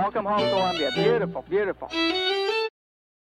Welcome home, Columbia. Beautiful, beautiful.